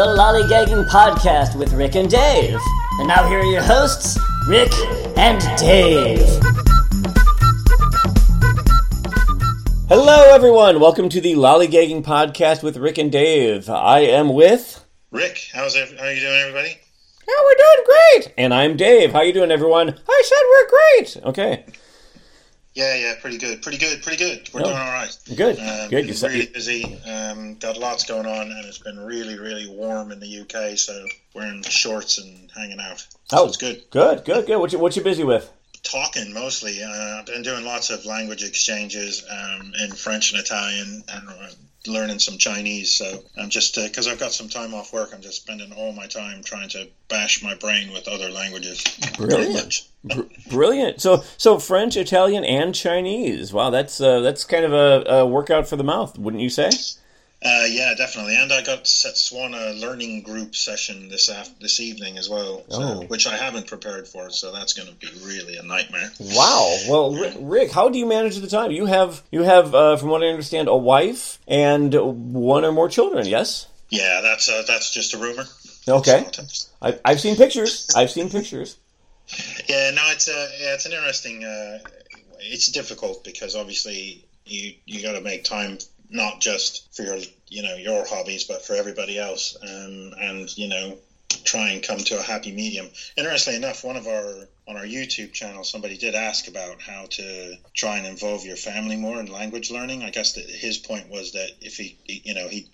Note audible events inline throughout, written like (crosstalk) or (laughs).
the Lollygagging Podcast with Rick and Dave. And now here are your hosts, Rick and Dave. Hello, everyone. Welcome to the Lollygagging Podcast with Rick and Dave. I am with. Rick, how's ev- how are you doing, everybody? Yeah, we're doing great. And I'm Dave. How you doing, everyone? I said we're great. Okay. Yeah, yeah, pretty good, pretty good, pretty good. We're Oh. doing all right. Good. Um, Good. You been said- really busy. Um, got lots going on, and it's been really, really warm in the UK. So we're in shorts and hanging out. So Oh. it's good. Good, good, good. What you, what you busy with? Talking mostly. Uh, I've been doing lots of language exchanges um, in French and Italian, and uh, learning some Chinese. So I'm just because I've got some time off work, I'm just spending all my time trying to bash my brain with other languages. Brilliant. Br- brilliant. So, so French, Italian, and Chinese. Wow, that's uh, that's kind of a, a workout for the mouth, wouldn't you say? Uh, yeah, definitely. And I got set Swan learning group session this af- this evening as well, so, Oh. which I haven't prepared for. So that's going to be really a nightmare. Wow. Well, Rick, Rick, how do you manage the time? You have you have, uh, from what I understand, a wife and one or more children. Yes. Yeah, that's uh, that's just a rumor. Okay. I, I've seen pictures. I've seen pictures. Yeah, no, it's uh, yeah, it's an interesting. Uh, it's difficult because obviously you you got to make time not just for your you know your hobbies, but for everybody else, um, and you know try and come to a happy medium. Interestingly enough, one of our on our YouTube channel, somebody did ask about how to try and involve your family more in language learning. I guess that his point was that if he, he- you know, he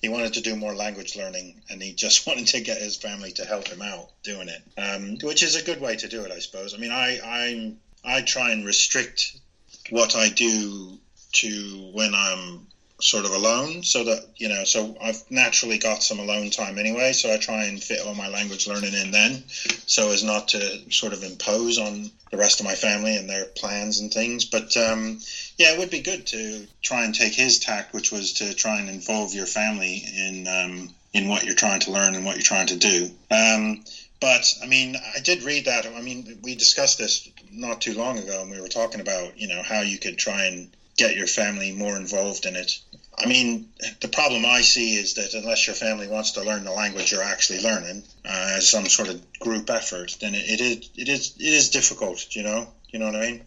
he wanted to do more language learning, and he just (laughs) wanted to get his family to help him out doing it, um, which is a good way to do it, I suppose. I mean, I I'm I try and restrict what I do to when I'm sort of alone so that you know so i've naturally got some alone time anyway so i try and fit all my language learning in then so as not to sort of impose on the rest of my family and their plans and things but um, yeah it would be good to try and take his tact which was to try and involve your family in um, in what you're trying to learn and what you're trying to do um, but I mean, I did read that. I mean, we discussed this not too long ago, and we were talking about you know how you could try and get your family more involved in it. I mean, the problem I see is that unless your family wants to learn the language you're actually learning uh, as some sort of group effort, then it, it is it is it is difficult. You know, you know what I mean?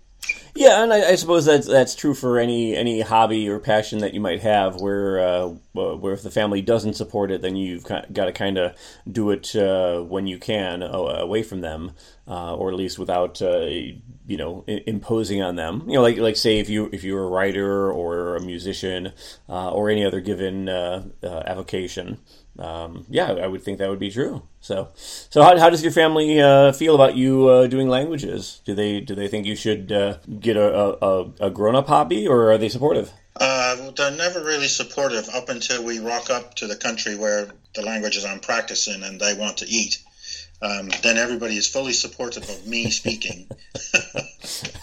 Yeah, and I, I suppose that's that's true for any any hobby or passion that you might have. Where uh, where if the family doesn't support it, then you've got to kind of do it uh, when you can uh, away from them, uh, or at least without uh, you know imposing on them. You know, like like say if you if you're a writer or a musician uh, or any other given uh, uh, avocation. Um, yeah, I would think that would be true. So, so how, how does your family uh, feel about you uh, doing languages? Do they do they think you should uh, get a, a, a grown up hobby, or are they supportive? Uh, well, they're never really supportive up until we rock up to the country where the languages I'm practicing and they want to eat. Um, then everybody is fully supportive of me speaking. (laughs)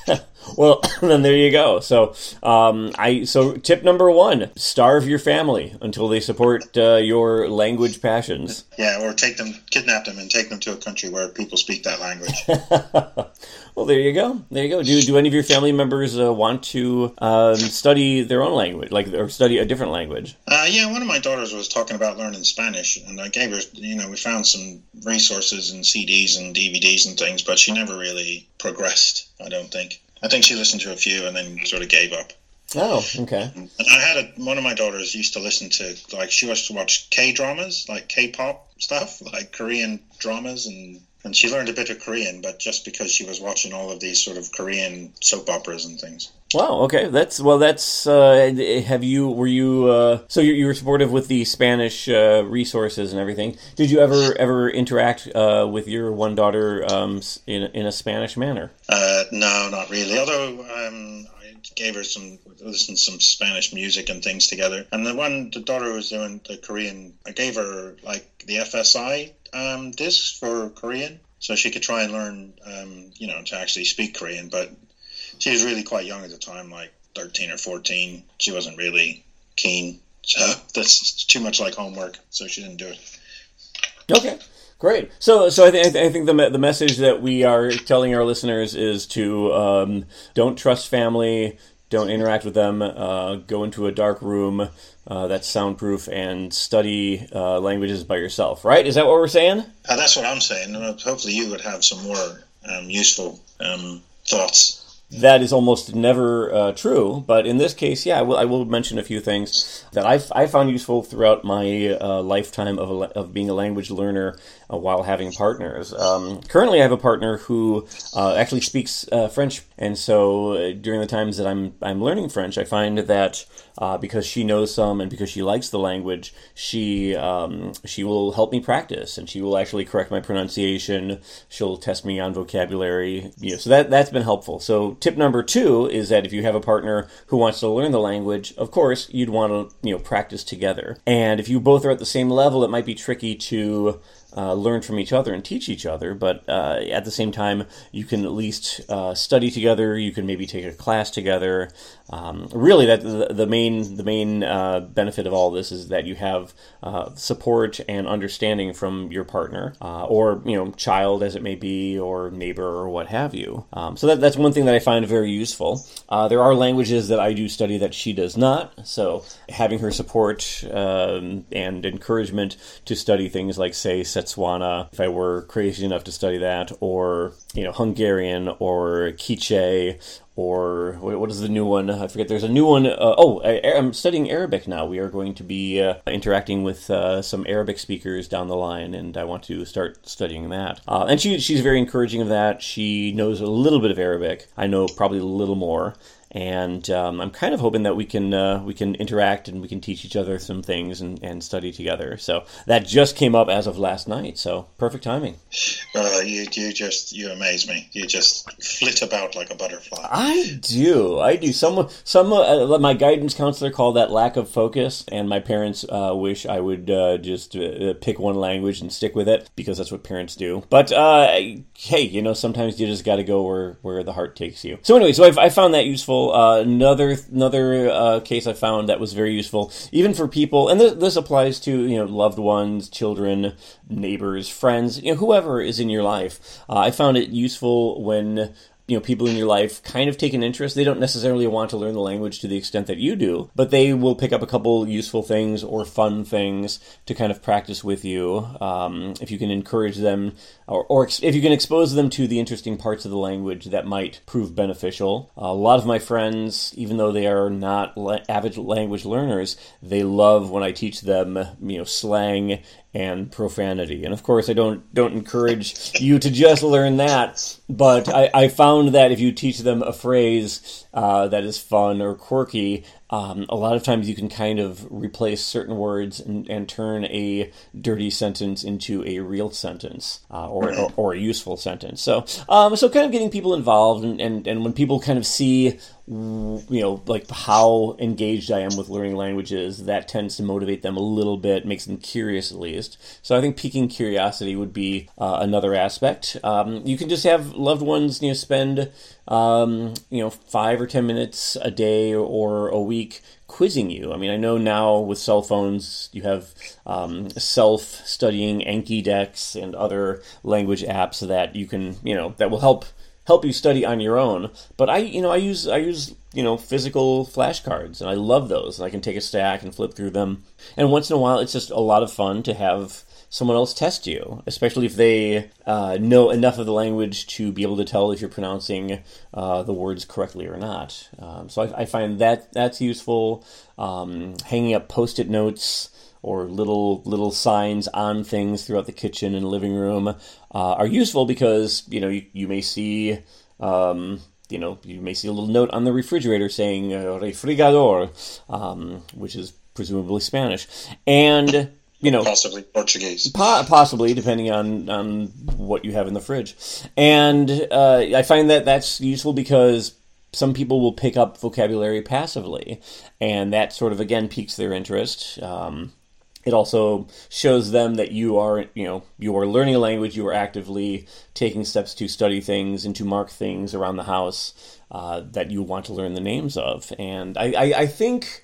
(laughs) Well, (coughs) then there you go. So, um, I so tip number one: starve your family until they support uh, your language passions. (laughs) Yeah, or take them, kidnap them, and take them to a country where people speak that language. (laughs) well, there you go. There you go. Do do any of your family members uh, want to um, study their own language, like or study a different language? Uh, yeah, one of my daughters was talking about learning Spanish, and I gave her, you know, we found some resources and CDs and DVDs and things, but she never really progressed. I don't think. I think she listened to a few and then sort of gave up. Oh, okay. And I had a, one of my daughters used to listen to like she used to watch K dramas, like K pop stuff, (laughs) like Korean dramas, and and she learned a bit of Korean, but just because she was watching all of these sort of Korean soap operas and things. Wow. Okay. That's well. That's. Uh, have you? Were you? Uh, so you, you were supportive with the Spanish uh, resources and everything. Did you ever ever interact uh, with your one daughter um, in in a Spanish manner? Uh, no, not really. Although um, I gave her some listened some Spanish music and things together. And the one the daughter was doing the Korean, I gave her like the FSI um, discs for Korean, so she could try and learn, um, you know, to actually speak Korean. But she was really quite young at the time, like thirteen or fourteen. She wasn't really keen. So (laughs) that's too much like homework, so she didn't do it. Okay. Great. So, so I, th- I think the me- the message that we are telling our listeners is to um, don't trust family, don't interact with them. Uh, go into a dark room uh, that's soundproof and study uh, languages by yourself. Right? Is that what we're saying? Uh, that's what I'm saying. Hopefully, you would have some more um, useful um, thoughts that is almost never uh, true. But in this case, yeah, I will, I will, mention a few things that I've, I found useful throughout my uh, lifetime of, a, of being a language learner uh, while having partners. Um, currently, I have a partner who uh, actually speaks uh, French, and so uh, during the times that I'm I'm learning French, I find that uh, because she knows some and because she likes the language, she um, she will help me practice, and she will actually correct my pronunciation. She'll test me on vocabulary. You know, so that that's been helpful. So tip number two is that if you have a partner who wants to learn the language, of course you'd want to you know practice together. And if you both are at the same level, it might be tricky to uh, learn from each other and teach each other, but uh, at the same time, you can at least uh, study together. You can maybe take a class together. Um, really, that the, the, main the main uh, benefit of all this is that you have uh, support and understanding from your partner, uh, or you know, child as it may be, or neighbor, or what have you. Um, so that, that's one thing that I find very useful. there are languages that I do study that she does not. So having her support um, and encouragement to study things like, say, Setswana, if I were crazy enough to study that, or you know Hungarian or Quiche or what is the new one? I forget. There's a new one. Uh, oh, I, am studying Arabic now. We are going to be uh, interacting with uh, some Arabic speakers down the line, and I want to start studying that. Uh, and she, she's very encouraging of that. She knows a little bit of Arabic. I know probably a little more and um, I'm kind of hoping that we can uh, we can interact and we can teach each other some things and, and study together. So that just came up as of last night. So perfect timing. Uh, you you just you amaze me. You just flit about like a butterfly. I do. I do. Some some uh, my guidance counselor called that lack of focus, and my parents uh, wish I would uh, just uh, pick one language and stick with it because that's what parents do. But hey, you know sometimes you just got to go where where the heart takes you. So anyway, so I've, I found that useful. Uh, another another uh, case I found that was very useful, even for people, and this, this applies to you know loved ones, children, neighbors, friends, you know whoever is in your life. Uh, I found it useful when you know people in your life kind of take an interest. They don't necessarily want to learn the language to the extent that you do but they will pick up a couple useful things or fun things to kind of practice with you um, if you can encourage them or, or ex- if you can expose them to the interesting parts of the language that might prove beneficial. A lot of my friends even though they are not la- avid language learners they love when i teach them you know slang and profanity. And of course, I don't don't encourage you to just learn that, but I, I found that if you teach them a phrase uh, that is fun or quirky, um, a lot of times you can kind of replace certain words and, and turn a dirty sentence into a real sentence uh, or, or, or, a useful sentence. So, um, so kind of getting people involved, and, and, and when people kind of see you know, like how engaged I am with learning languages, that tends to motivate them a little bit, makes them curious at least. So I think piquing curiosity would be uh, another aspect. Um, you can just have loved ones, you know, spend um, you know five or ten minutes a day or a week quizzing you. I mean, I know now with cell phones you have um, self-studying Anki decks and other language apps that you can, you know, that will help help you study on your own. But I, you know, I use I use you know physical flashcards, and I love those. And I can take a stack and flip through them. And once in a while, it's just a lot of fun to have someone else test you, especially if they uh, know enough of the language to be able to tell if you're pronouncing uh, the words correctly or not. Um, so I, I, find that that's useful. Um, hanging up post-it notes or little little signs on things throughout the kitchen and living room uh, are useful because you know you, you may see um, you know you may see a little note on the refrigerator saying uh, refrigerador, um, which is presumably Spanish, and you know possibly Portuguese, po- possibly depending on on what you have in the fridge, and uh, I find that that's useful because some people will pick up vocabulary passively, and that sort of again piques their interest. Um, it also shows them that you are, you know, you are learning a language. You are actively taking steps to study things and to mark things around the house uh, that you want to learn the names of. And I, I, I think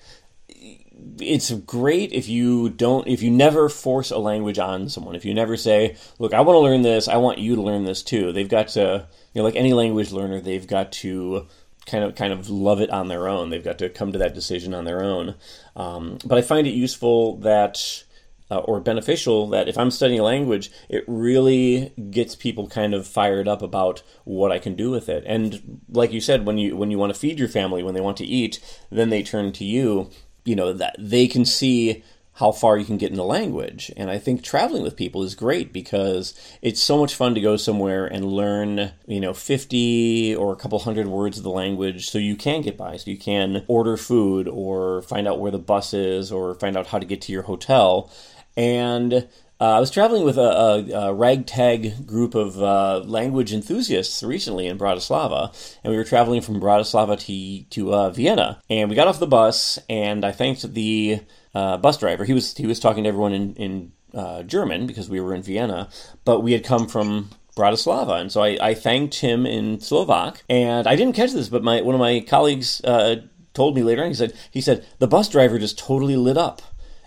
it's great if you don't if you never force a language on someone if you never say look i want to learn this i want you to learn this too they've got to you know like any language learner they've got to kind of kind of love it on their own. They've got to come to that decision on their own. Um, but I find it useful that. Uh, or beneficial that if I'm studying a language, it really gets people kind of fired up about what I can do with it. And like you said, when you when you want to feed your family, when they want to eat, then they turn to you. You know that they can see how far you can get in the language. And I think traveling with people is great because it's so much fun to go somewhere and learn, you know, 50 or a couple hundred words of the language so you can get by. So you can order food or find out where the bus is or find out how to get to your hotel. And uh, I was traveling with a, a, a ragtag group of uh, language enthusiasts recently in Bratislava, and we were traveling from Bratislava to, to uh, Vienna. And we got off the bus, and I thanked the uh, bus driver. He was he was talking to everyone in in uh, German because we were in Vienna, but we had come from Bratislava, and so I, I, thanked him in Slovak. And I didn't catch this, but my one of my colleagues uh, told me later on. He said he said the bus driver just totally lit up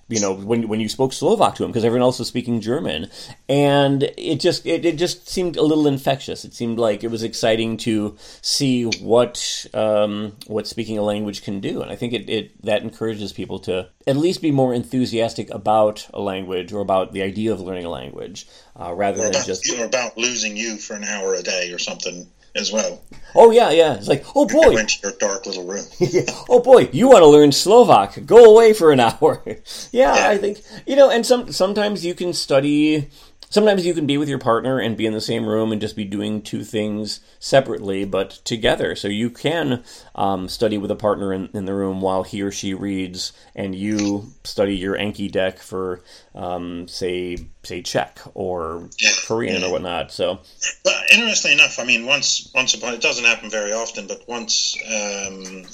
you know when when you spoke Slovak to him because everyone else was speaking German, and it just it, it just seemed a little infectious. It seemed like it was exciting to see what um, what speaking a language can do, and I think it, it that encourages people to at least be more enthusiastic about a language or about the idea of learning a language uh, rather or than about, just about losing you for an hour a day or something as well. Oh yeah, yeah. It's like, oh boy, went to your dark little room. (laughs) oh boy, you want to learn Slovak? Go away for an (laughs) hour. (laughs) yeah, yeah, I think you know. And some sometimes you can study sometimes you can be with your partner and be in the same room and just be doing two things separately but together. So you can um, study with a partner in, in, the room while he or she reads, and you study your Anki deck for, um, say, say Czech or yeah. Korean yeah. or whatnot. So, but interestingly enough, I mean, once once upon it doesn't happen very often, but once. Um,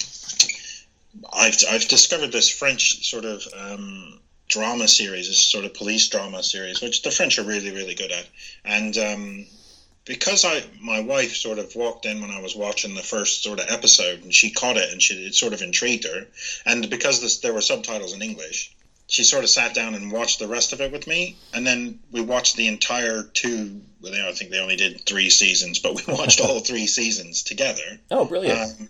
I've, I've discovered this French sort of um, drama series, this sort of police drama series, which the French are really, really good at. And um, because I, my wife sort of walked in when I was watching the first sort of episode, and she caught it, and she it sort of intrigued her. And because this, there were subtitles in English, she sort of sat down and watched the rest of it with me, and then we watched the entire two. Well, I think they only did three seasons, but we watched all (laughs) three seasons together. Oh, brilliant! Um,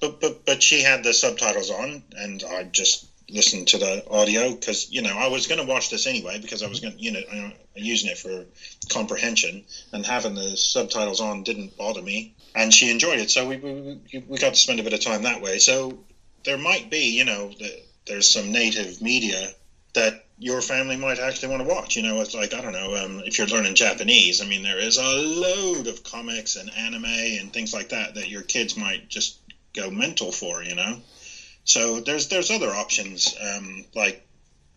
but but but she had the subtitles on, and I just listen to the audio because you know I was going to watch this anyway because I was going you know using it for comprehension and having the subtitles on didn't bother me and she enjoyed it so we, we, we got to spend a bit of time that way. So there might be you know there's some native media that your family might actually want to watch you know it's like I don't know um, if you're learning Japanese I mean there is a load of comics and anime and things like that that your kids might just go mental for you know so there's there's other options um, like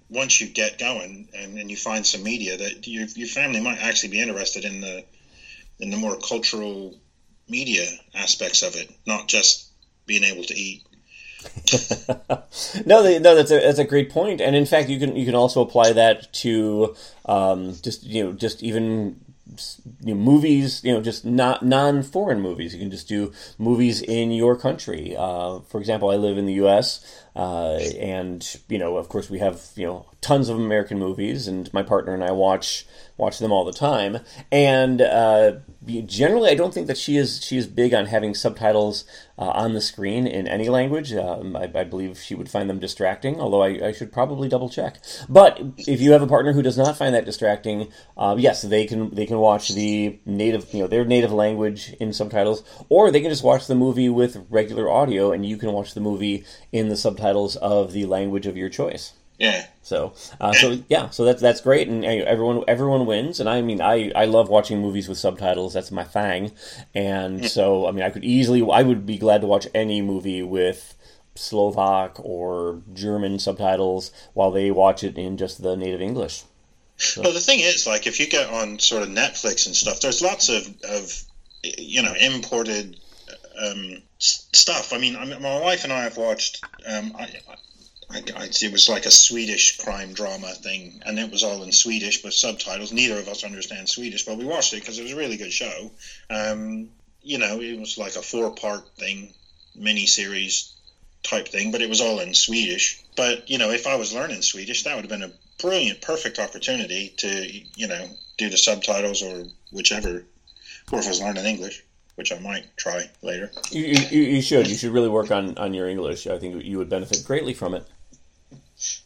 once you get going and, and you find some media that your, your family might actually be interested in the in the more cultural media aspects of it, not just being able to eat. (laughs) no, no, that's a that's a great point, and in fact, you can you can also apply that to um, just you know just even you know, movies, you know, just not non-foreign movies. You can just do movies in your country. Uh, for example, I live in the U.S. Uh, and you know, of course, we have you know tons of American movies, and my partner and I watch watch them all the time. And uh, generally, I don't think that she is she is big on having subtitles uh, on the screen in any language. Um, I, I, believe she would find them distracting, although I, I, should probably double check. But if you have a partner who does not find that distracting, uh, yes, they can they can watch the native you know their native language in subtitles, or they can just watch the movie with regular audio, and you can watch the movie in the subtitles subtitles of the language of your choice. Yeah. So, uh, so yeah, so that's that's great, and everyone everyone wins. And I mean, I I love watching movies with subtitles. That's my thing. And so, I mean, I could easily, I would be glad to watch any movie with Slovak or German subtitles while they watch it in just the native English. So. Well, the thing is, like, if you get on sort of Netflix and stuff, there's lots of of you know imported um, stuff. I mean, I mean, my wife and I have watched. Um, I, I, I, it was like a Swedish crime drama thing, and it was all in Swedish with subtitles. Neither of us understand Swedish, but we watched it because it was a really good show. Um, you know, it was like a four-part thing, mini series type thing, but it was all in Swedish. But you know, if I was learning Swedish, that would have been a brilliant, perfect opportunity to you know do the subtitles or whichever, or if I was learning English. which I might try later. You, you, you should. You should really work on, on your English. I think you would benefit greatly from it.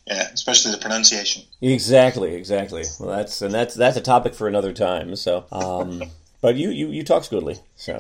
Yeah, especially the pronunciation. Exactly, exactly. Well, that's and that's that's a topic for another time. So, um, (laughs) but you you you talk Scoodly, so.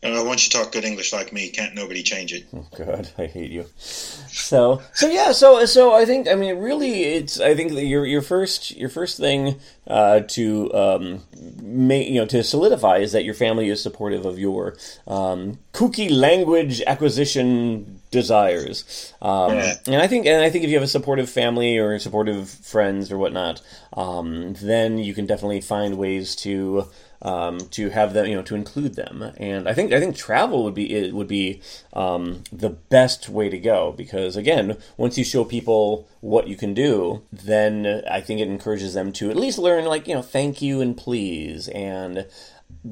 Once you talk good English like me, can't nobody change it. Oh, God, (laughs) I hate you. So, so yeah, so so I think I mean really, it's I think that your your first your first thing uh, to um, make you know to solidify is that your family is supportive of your um, kooky language acquisition desires, um, Yeah. and I think and I think if you have a supportive family or supportive friends or whatnot, um, then you can definitely find ways to um, to have them, you know, to include them. And I think I think travel would be it would be um, the best way to go because again, once you show people what you can do, then I think it encourages them to at least learn, like you know, thank you and please and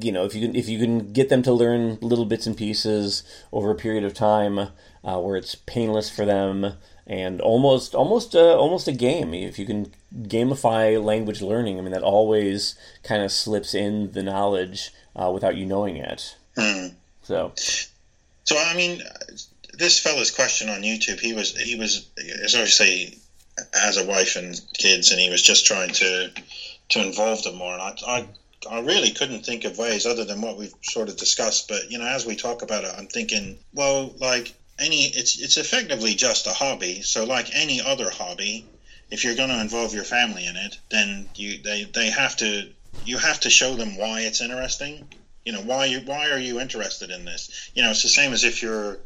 you know if you can if you can get them to learn little bits and pieces over a period of time uh, where it's painless for them and almost almost uh, almost a game if you can gamify language learning i mean that always kind of slips in the knowledge uh, without you knowing it Hmm. so So I mean, this fella's question on YouTube, he was he was is obviously has a wife and kids, and he was just trying to to involve them more. And I, I I really couldn't think of ways other than what we've sort of discussed. But you know, as we talk about it, I'm thinking, well, like any, it's it's effectively just a hobby. So like any other hobby, if you're going to involve your family in it, then you they they have to you have to show them why it's interesting. You know why you why are you interested in this? You know, it's the same as if you're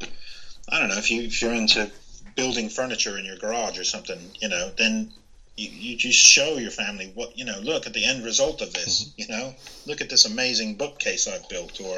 I don't know if you if you're into building furniture in your garage or something. You know, then you, you just show your family what you know. Look at the end result of this. You know, look at this amazing bookcase I've built, or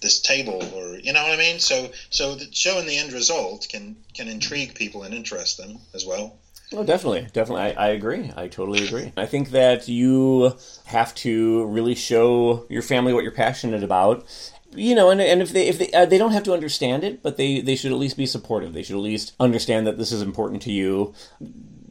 this table, or you know what I mean. So so that showing the end result can can intrigue people and interest them as well. Oh, definitely, definitely. I, I agree. I totally agree. I think that you have to really show your family what you're passionate about. You know, and, and if they if they uh, they don't have to understand it, but they they should at least be supportive. They should at least understand that this is important to you.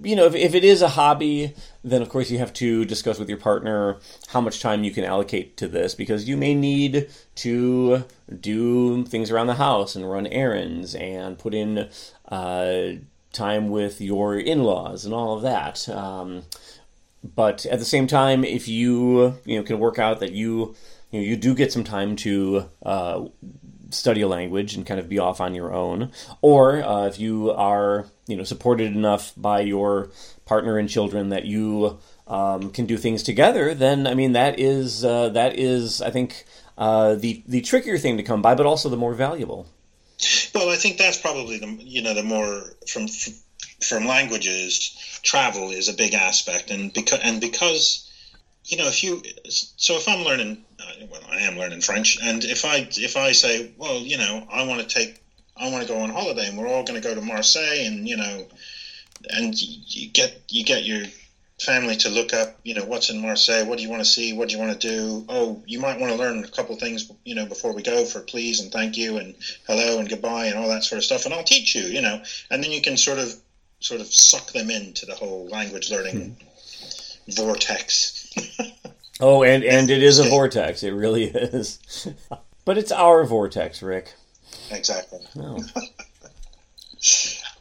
You know, if, if it is a hobby, then of course you have to discuss with your partner how much time you can allocate to this because you may need to do things around the house and run errands and put in uh, time with your in-laws and all of that. Um, but at the same time, if you you know can work out that you you know you do get some time to uh, study a language and kind of be off on your own, or uh, if you are you know supported enough by your partner and children that you um, can do things together, then I mean that is uh, that is I think uh, the the trickier thing to come by, but also the more valuable. Well, I think that's probably the you know the more from from languages travel is a big aspect, and because and because you know if you so if I'm learning well I am learning French, and if I if I say well you know I want to take I want to go on holiday and we're all going to go to Marseille and you know and you, get you get your family to look up, you know, what's in Marseille, what do you want to see, what do you want to do? Oh, you might want to learn a couple things, you know, before we go for please and thank you and hello and goodbye and all that sort of stuff, and I'll teach you, you know, and then you can sort of sort of suck them into the whole language learning hmm. vortex. (laughs) Oh, and and it is a vortex. It really is. (laughs) but it's our vortex, Rick. exactly. Oh. (laughs)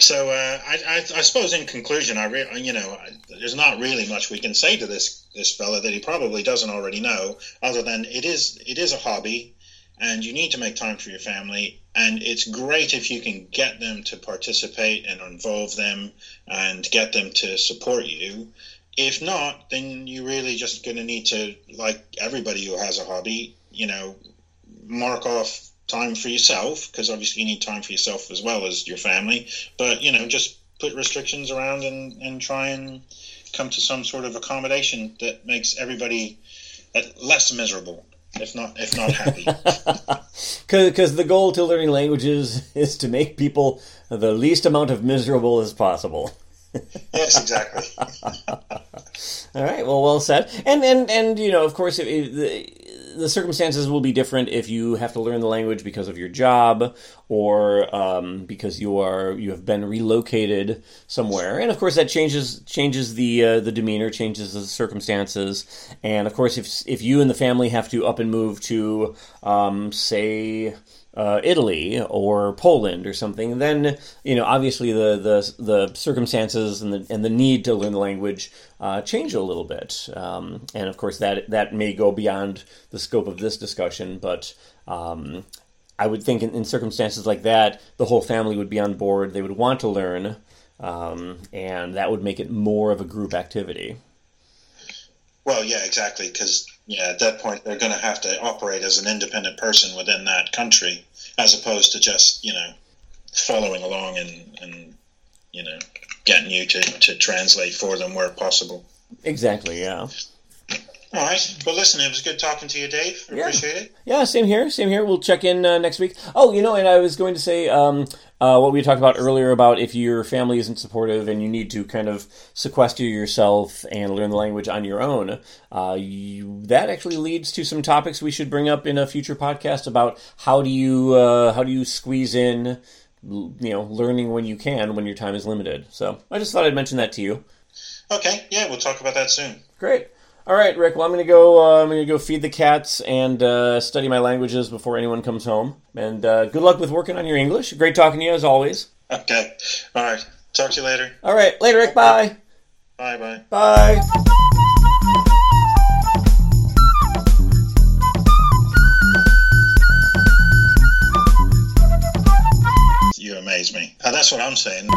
So uh, I, I, I suppose in conclusion, I re- you know I, there's not really much we can say to this this fella that he probably doesn't already know, other than it is it is a hobby, and you need to make time for your family, and it's great if you can get them to participate and involve them and get them to support you. If not, then you're really just going to need to, like everybody who has a hobby, you know, mark off time for yourself because obviously you need time for yourself as well as your family but you know just put restrictions around and, and try and come to some sort of accommodation that makes everybody less miserable if not if not happy (laughs) Because the goal to learning languages (laughs) is to make people the least amount of miserable as possible. Yes exactly (laughs) All right. Well, well said. And and and you know, of course, it, it, the circumstances will be different if you have to learn the language because of your job or um, because you are you have been relocated somewhere, and of course that changes changes the uh, the demeanor, changes the circumstances, and of course if if you and the family have to up and move to um, say uh, Italy or Poland or something, then you know obviously the the, the circumstances and the and the need to learn the language uh, change a little bit, um, and of course that that may go beyond the scope of this discussion, but. Um, I would think in, in, circumstances like that, the whole family would be on board. They would want to learn, um, and that would make it more of a group activity. Well, yeah, exactly. Because yeah, at that point they're going to have to operate as an independent person within that country, as opposed to just you know following along and and you know getting you to to translate for them where possible. Exactly. Yeah. All right. Well, listen, it was good talking to you, Dave. I yeah. appreciate it. Yeah, same here. Same here. We'll check in uh, next week. Oh, you know, and I was going to say um, uh, what we talked about earlier about if your family isn't supportive and you need to kind of sequester yourself and learn the language on your own, uh, you, that actually leads to some topics we should bring up in a future podcast about how do you uh, how do you squeeze in you know learning when you can when your time is limited. So I just thought I'd mention that to you. Okay. Yeah, we'll talk about that soon. Great. All right, Rick. Well, I'm gonna go. Uh, I'm gonna go feed the cats and uh, study my languages before anyone comes home. And uh, good luck with working on your English. Great talking to you as always. Okay. All right. Talk to you later. All right. Later, Rick. Bye. Bye. Bye. Bye. You amaze me. That's what I'm saying.